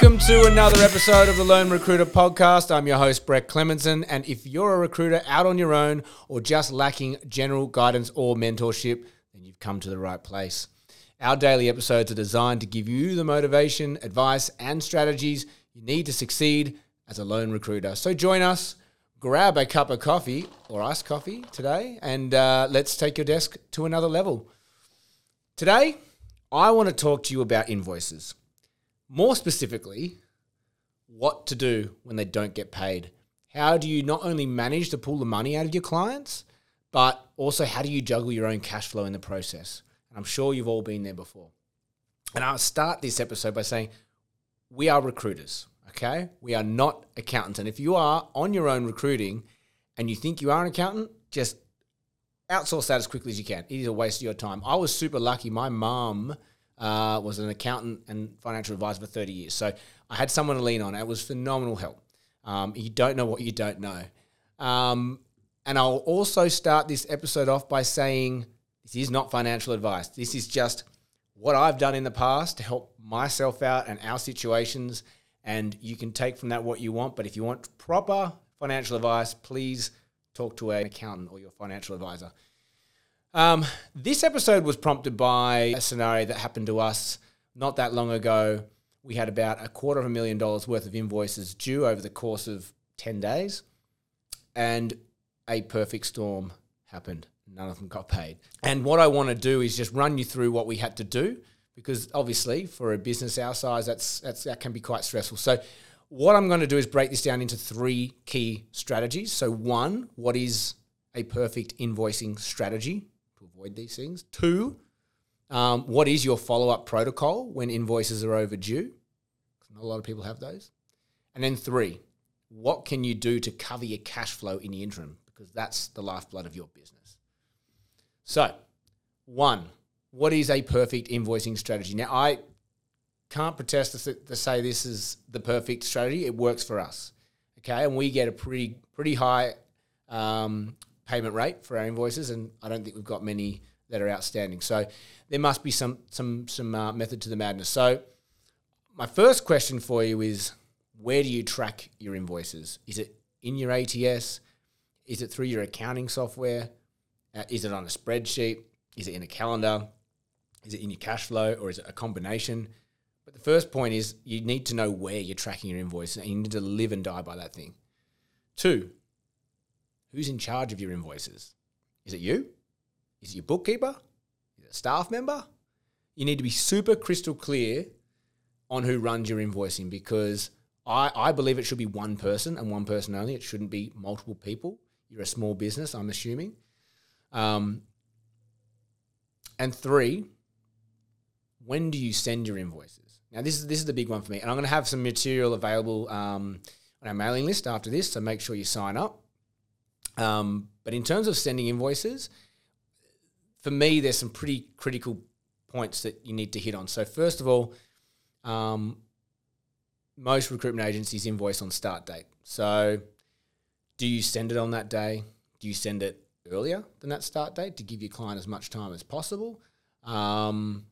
Welcome to another episode of the Lone Recruiter Podcast. I'm your host, Brett Clemenson. And if you're a recruiter out on your own or just lacking general guidance or mentorship, then you've come to the right place. Our daily episodes are designed to give you the motivation, advice, and strategies you need to succeed as a lone recruiter. So join us, grab a cup of coffee or iced coffee today, and uh, let's take your desk to another level. Today, I want to talk to you about invoices. More specifically, what to do when they don't get paid. How do you not only manage to pull the money out of your clients, but also how do you juggle your own cash flow in the process? And I'm sure you've all been there before. And I'll start this episode by saying we are recruiters, okay? We are not accountants. And if you are on your own recruiting and you think you are an accountant, just outsource that as quickly as you can. It is a waste of your time. I was super lucky. My mum uh, was an accountant and financial advisor for 30 years. So I had someone to lean on. It was phenomenal help. Um, you don't know what you don't know. Um, and I'll also start this episode off by saying this is not financial advice. This is just what I've done in the past to help myself out and our situations. And you can take from that what you want. But if you want proper financial advice, please talk to an accountant or your financial advisor. Um, this episode was prompted by a scenario that happened to us not that long ago. We had about a quarter of a million dollars worth of invoices due over the course of 10 days, and a perfect storm happened. None of them got paid. And what I want to do is just run you through what we had to do because obviously for a business our size that's, that's that can be quite stressful. So what I'm going to do is break this down into three key strategies. So one, what is a perfect invoicing strategy? Avoid these things. Two, um, what is your follow up protocol when invoices are overdue? Not a lot of people have those. And then three, what can you do to cover your cash flow in the interim? Because that's the lifeblood of your business. So, one, what is a perfect invoicing strategy? Now, I can't protest to, say this is the perfect strategy. It works for us, okay, and we get a pretty pretty high um, payment rate for our invoices, and I don't think we've got many that are outstanding. So there must be some some some uh, method to the madness. So my first question for you is, where do you track your invoices? Is it in your ATS? Is it through your accounting software? Uh, is it on a spreadsheet? Is it in a calendar? Is it in your cash flow, or is it a combination? But the first point is you need to know where you're tracking your invoices, and you need to live and die by that thing. Two, Who's in charge of your invoices? Is it you? Is it your bookkeeper? Is it a staff member? You need to be super crystal clear on who runs your invoicing because I, I believe it should be one person and one person only. It shouldn't be multiple people. You're a small business, I'm assuming. Um, and three, when do you send your invoices? Now, this is this is the big one for me, and I'm going to have some material available um, on our mailing list after this, so make sure you sign up. Um, but in terms of sending invoices, for me, there's some pretty critical points that you need to hit on. So first of all, um, most recruitment agencies invoice on start date. So do you send it on that day? Do you send it earlier than that start date to give your client as much time as possible? Um,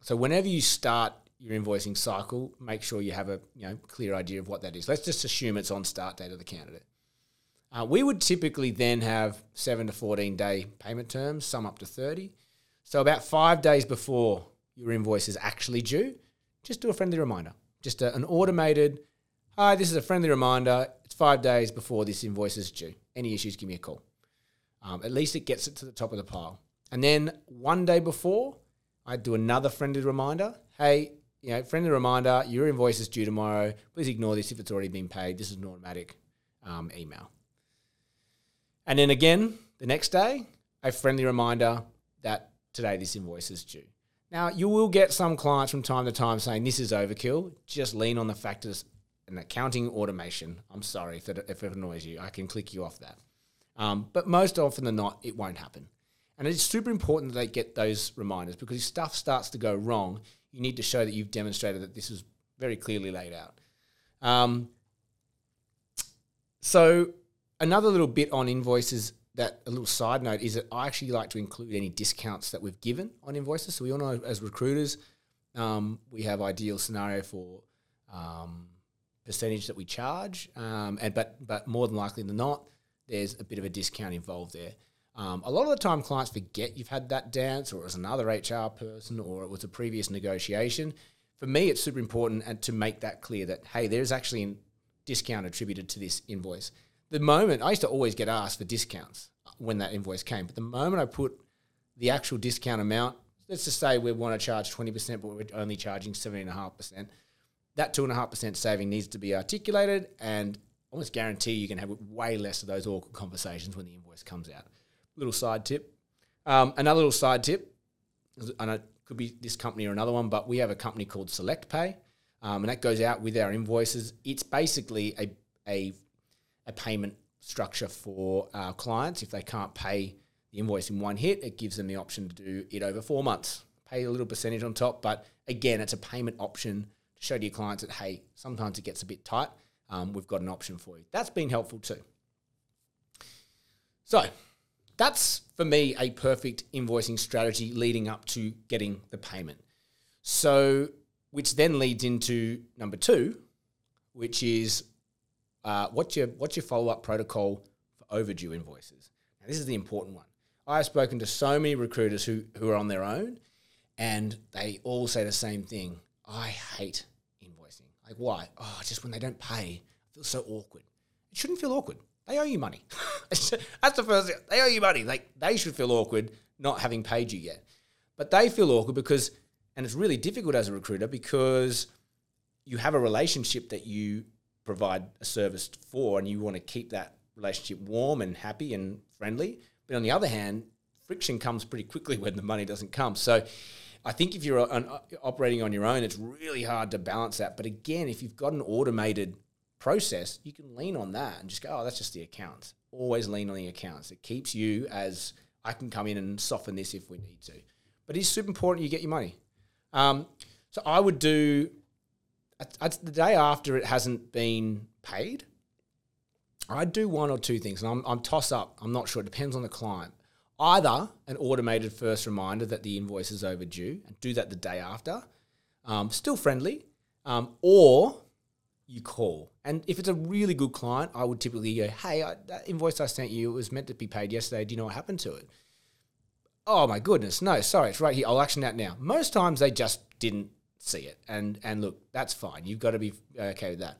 so whenever you start your invoicing cycle, make sure you have a you know clear idea of what that is. Let's just assume it's on start date of the candidate. Uh, we would typically then have seven to 14 day payment terms, some up to 30. So, about five days before your invoice is actually due, just do a friendly reminder. Just a, an automated, hi, this is a friendly reminder. It's five days before this invoice is due. Any issues, give me a call. Um, at least it gets it to the top of the pile. And then one day before, I'd do another friendly reminder. Hey, you know, friendly reminder, your invoice is due tomorrow. Please ignore this if it's already been paid. This is an automatic um, email. And then again, the next day, a friendly reminder that today this invoice is due. Now, you will get some clients from time to time saying this is overkill. Just lean on the factors and accounting automation. I'm sorry if it, if it annoys you. I can click you off that. Um, but most often than not, it won't happen. And it's super important that they get those reminders because if stuff starts to go wrong, you need to show that you've demonstrated that this is very clearly laid out. Um, so another little bit on invoices that a little side note is that I actually like to include any discounts that we've given on invoices. So we all know as recruiters, um, we have ideal scenario for um, percentage that we charge, um, and but but more than likely than not, there's a bit of a discount involved there. Um, a lot of the time, clients forget you've had that dance, or it was another HR person, or it was a previous negotiation. For me, it's super important and to make that clear that hey, there's actually a discount attributed to this invoice. The moment I used to always get asked for discounts when that invoice came, but the moment I put the actual discount amount, let's just say we want to charge twenty percent, but we're only charging seventeen and a half percent. That two and a half percent saving needs to be articulated, and almost guarantee you can have way less of those awkward conversations when the invoice comes out little side tip. Um, another little side tip, and it could be this company or another one, but we have a company called Select Pay, um, and that goes out with our invoices. It's basically a, a, a payment structure for our clients. If they can't pay the invoice in one hit, it gives them the option to do it over four months, pay a little percentage on top. But again, it's a payment option to show to your clients that, hey, sometimes it gets a bit tight. Um, we've got an option for you. That's been helpful too. So, that's for me a perfect invoicing strategy leading up to getting the payment. So, which then leads into number two, which is uh, what's your what's your follow up protocol for overdue invoices? Now, this is the important one. I have spoken to so many recruiters who who are on their own, and they all say the same thing. I hate invoicing. Like why? Oh, just when they don't pay, I feel so awkward. It shouldn't feel awkward. They owe you money. That's the first thing. They owe you money. Like they should feel awkward not having paid you yet. But they feel awkward because, and it's really difficult as a recruiter because you have a relationship that you provide a service for and you want to keep that relationship warm and happy and friendly. But on the other hand, friction comes pretty quickly when the money doesn't come. So I think if you're an, operating on your own, it's really hard to balance that. But again, if you've got an automated process, you can lean on that and just go, oh, that's just the accounts. Always lean on the accounts. It keeps you as I can come in and soften this if we need to. But it's super important you get your money. Um, so I would do the day after it hasn't been paid. I'd do one or two things, and I'm, I'm toss up. I'm not sure. It depends on the client. Either an automated first reminder that the invoice is overdue, and do that the day after, um, still friendly, um, or you call. And if it's a really good client, I would typically go, hey, I, that invoice I sent you it was meant to be paid yesterday. Do you know what happened to it? Oh my goodness, no, sorry, it's right here. I'll action that now. Most times they just didn't see it. And and look, that's fine. You've got to be uh, okay with that.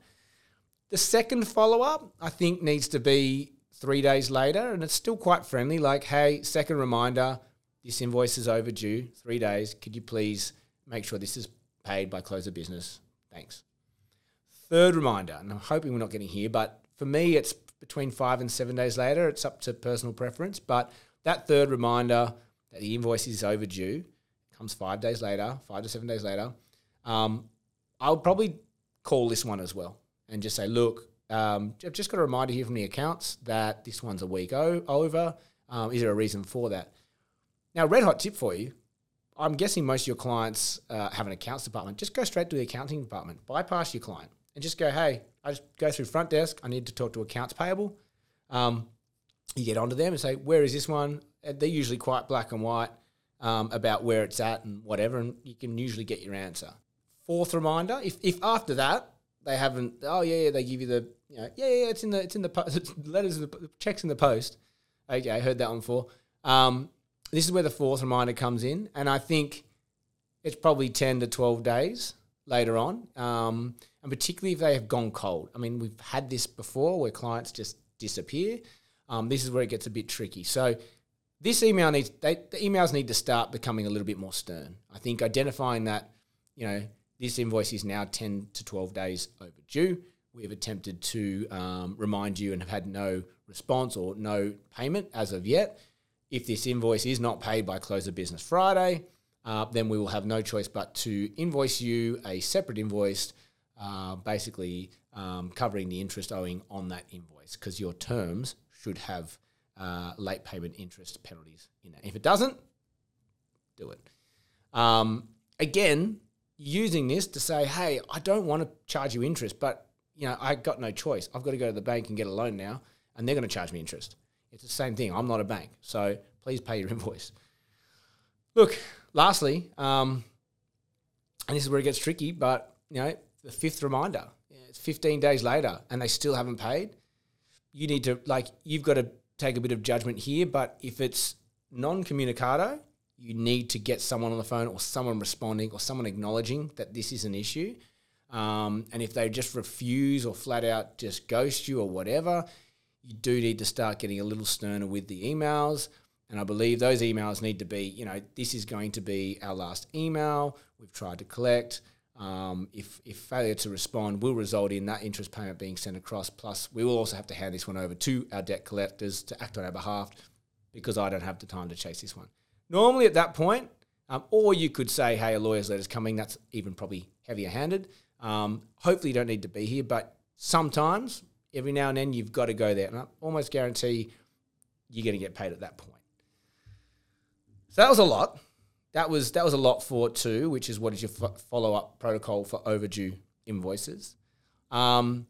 The second follow up, I think, needs to be three days later, and it's still quite friendly. Like, hey, second reminder, this invoice is overdue. Three days. Could you please make sure this is paid by close of business? Thanks. Third reminder, and I'm hoping we're not getting here, but for me, it's between five and seven days later. It's up to personal preference. But that third reminder that the invoice is overdue comes five days later, five to seven days later. Um, I'll probably call this one as well and just say, look, um, I've just got a reminder here from the accounts that this one's a week o- over. Um, is there a reason for that? Now, red hot tip for you. I'm guessing most of your clients uh, have an accounts department. Just go straight to the accounting department. Bypass your client and just go, hey, I just go through front desk. I need to talk to accounts payable. Um, you get onto them and say, where is this one? They're usually quite black and white um, about where it's at and whatever, and you can usually get your answer. Fourth reminder: if, if after that they haven't, oh yeah, yeah, they give you the, you know, yeah, yeah, it's in the, it's in the po- letters, in the checks in the post. Okay, I heard that one before. Um, this is where the fourth reminder comes in, and I think it's probably ten to twelve days later on. Um, and particularly if they have gone cold. I mean, we've had this before where clients just disappear. Um, this is where it gets a bit tricky. So this email needs they, the emails need to start becoming a little bit more stern. I think identifying that you know this invoice is now ten to twelve days overdue. We have attempted to um, remind you and have had no response or no payment as of yet. If this invoice is not paid by close of business Friday, uh, then we will have no choice but to invoice you a separate invoice uh, basically um, covering the interest owing on that invoice because your terms should have uh, late payment interest penalties in it. If it doesn't, do it. Um, again, using this to say, hey, I don't want to charge you interest, but you know, I got no choice. I've got to go to the bank and get a loan now, and they're going to charge me interest. It's the same thing. I'm not a bank, so please pay your invoice. Look, lastly, um, and this is where it gets tricky, but you know, the fifth reminder. It's 15 days later and they still haven't paid. You need to, like, you've got to take a bit of judgment here. But if it's non communicado, you need to get someone on the phone or someone responding or someone acknowledging that this is an issue. Um, and if they just refuse or flat out just ghost you or whatever, you do need to start getting a little sterner with the emails. And I believe those emails need to be, you know, this is going to be our last email. We've tried to collect. Um, if, if failure to respond will result in that interest payment being sent across, plus we will also have to hand this one over to our debt collectors to act on our behalf because I don't have the time to chase this one. Normally at that point, um, or you could say, hey, a lawyer's letter's coming. That's even probably heavier handed. Um, hopefully, you don't need to be here, but sometimes, every now and then, you've got to go there. And I almost guarantee you're going to get paid at that point. So that was a lot. That was that was a lot for two, which is what is your follow up protocol for overdue invoices. Um,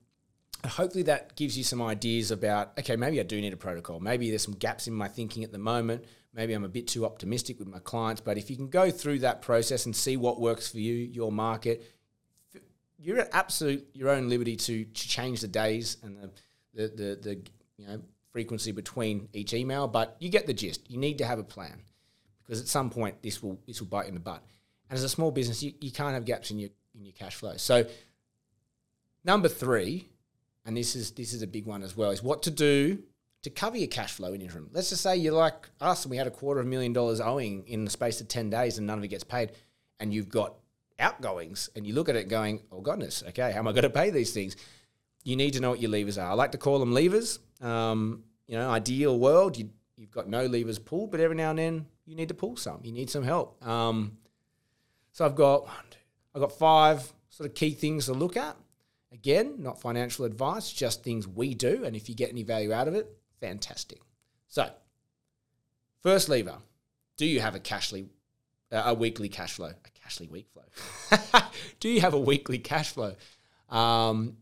hopefully that gives you some ideas about okay, maybe I do need a protocol. Maybe there's some gaps in my thinking at the moment. Maybe I'm a bit too optimistic with my clients. But if you can go through that process and see what works for you, your market, you're at absolute your own liberty to, to change the days and the, the, the, the you know frequency between each email, but you get the gist. You need to have a plan because at some point this will this will bite in the butt. And as a small business, you, you can't have gaps in your in your cash flow. So number three, and this is this is a big one as well, is what to do to cover your cash flow in interim. Let's just say you're like us and we had a quarter of a million dollars owing in the space of 10 days and none of it gets paid and you've got outgoings and you look at it going, oh goodness, okay, how am I going to pay these things? You need to know what your levers are. I like to call them levers. Um, you know, ideal world, you, you've got no levers pulled, but every now and then you need to pull some. You need some help. Um, so I've got I've got five sort of key things to look at. Again, not financial advice, just things we do, and if you get any value out of it, fantastic. So, first lever: Do you have a cashly uh, a weekly cash flow? A cashly week flow? do you have a weekly cash flow? Um,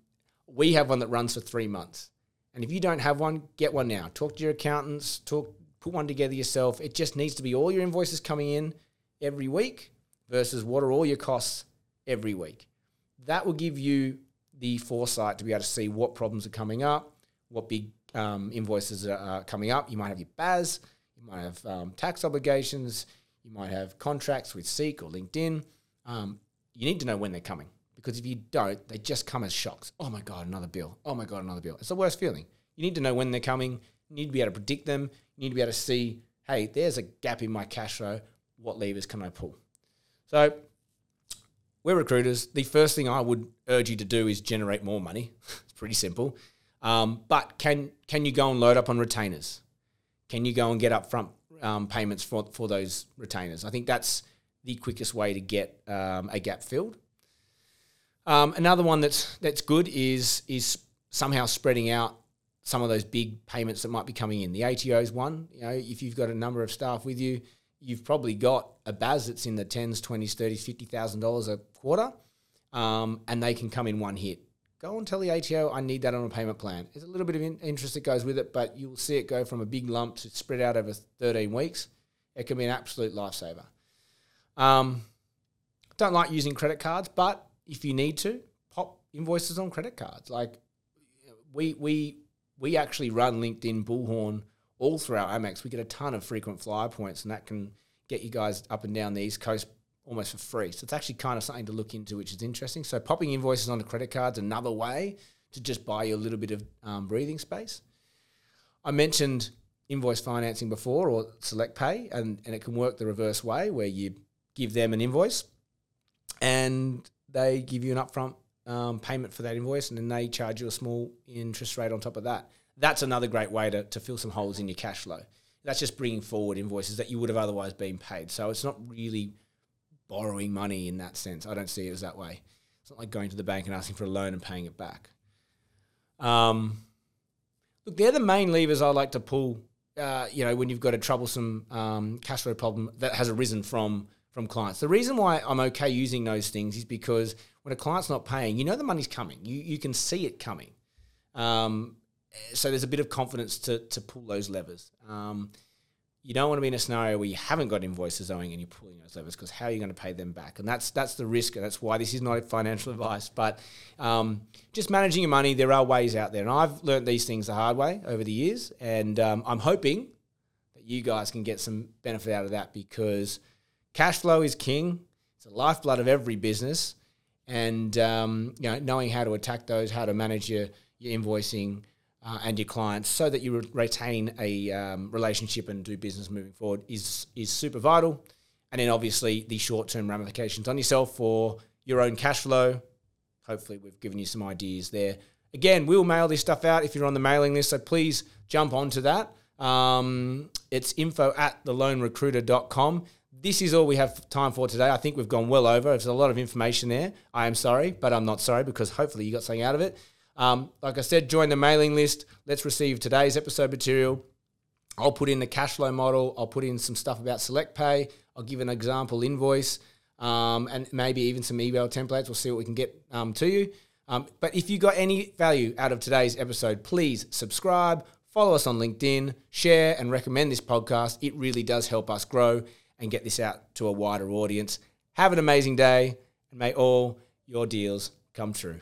we have one that runs for three months. And if you don't have one, get one now. Talk to your accountants, talk put one together yourself. It just needs to be all your invoices coming in every week versus what are all your costs every week. That will give you the foresight to be able to see what problems are coming up, what big um, invoices are coming up. You might have your BAS, you might have um, tax obligations, you might have contracts with Seek or LinkedIn. Um, you need to know when they're coming because if you don't, they just come as shocks. Oh my God, another bill. Oh my God, another bill. It's the worst feeling. You need to know when they're coming. You need to be able to predict them. You need to be able to see, hey, there's a gap in my cash flow. What levers can I pull? So we're recruiters. The first thing I would urge you to do is generate more money. it's pretty simple. Um, but can can you go and load up on retainers? Can you go and get upfront um, payments for for those retainers? I think that's the quickest way to get um, a gap filled. Um, another one that's that's good is is somehow spreading out some of those big payments that might be coming in. The ATO is one. You know, if you've got a number of staff with you, you've probably got a BAS that's in the tens, twenties, thirties, fifty thousand dollars a quarter, um, and they can come in one hit. Go and tell the ATO I need that on a payment plan. There's a little bit of in- interest that goes with it, but you'll see it go from a big lump to spread out over 13 weeks. It can be an absolute lifesaver. Um, don't like using credit cards, but if you need to, pop invoices on credit cards. Like we we we actually run LinkedIn Bullhorn all throughout Amex. We get a ton of frequent flyer points, and that can get you guys up and down the East Coast almost for free. So it's actually kind of something to look into, which is interesting. So popping invoices onto credit cards another way to just buy you a little bit of um, breathing space. I mentioned invoice financing before or select pay, and, and it can work the reverse way where you give them an invoice and they give you an upfront um, payment for that invoice, and then they charge you a small interest rate on top of that. That's another great way to, to fill some holes in your cash flow. That's just bringing forward invoices that you would have otherwise been paid. So it's not really borrowing money in that sense. I don't see it as that way. It's not like going to the bank and asking for a loan and paying it back. Um, look, they're the main levers I like to pull. Uh, you know, when you've got a troublesome um, cash flow problem that has arisen from from clients. The reason why I'm okay using those things is because when a client's not paying, you know the money's coming. You you can see it coming. Um, so there's a bit of confidence to to pull those levers. Um, you don't want to be in a scenario where you haven't got invoices owing and you're pulling those levers because how are you going to pay them back? And that's that's the risk, and that's why this is not financial advice. But um, just managing your money, there are ways out there, and I've learned these things the hard way over the years, and um, I'm hoping that you guys can get some benefit out of that because cash flow is king. It's the lifeblood of every business, and um, you know knowing how to attack those, how to manage your your invoicing uh, and your clients so that you re- retain a um, relationship and do business moving forward is is super vital. And then obviously the short term ramifications on yourself for your own cash flow. Hopefully we've given you some ideas there. Again, we'll mail this stuff out if you're on the mailing list, so please jump onto that. Um, it's info at thelonerecruiter.com. This is all we have time for today. I think we've gone well over. There's a lot of information there. I am sorry, but I'm not sorry because hopefully you got something out of it. Um, like I said, join the mailing list. Let's receive today's episode material. I'll put in the cash flow model. I'll put in some stuff about select pay. I'll give an example invoice um, and maybe even some email templates. We'll see what we can get um, to you. Um, but if you got any value out of today's episode, please subscribe, follow us on LinkedIn, share, and recommend this podcast. It really does help us grow and get this out to a wider audience. Have an amazing day, and may all your deals come true.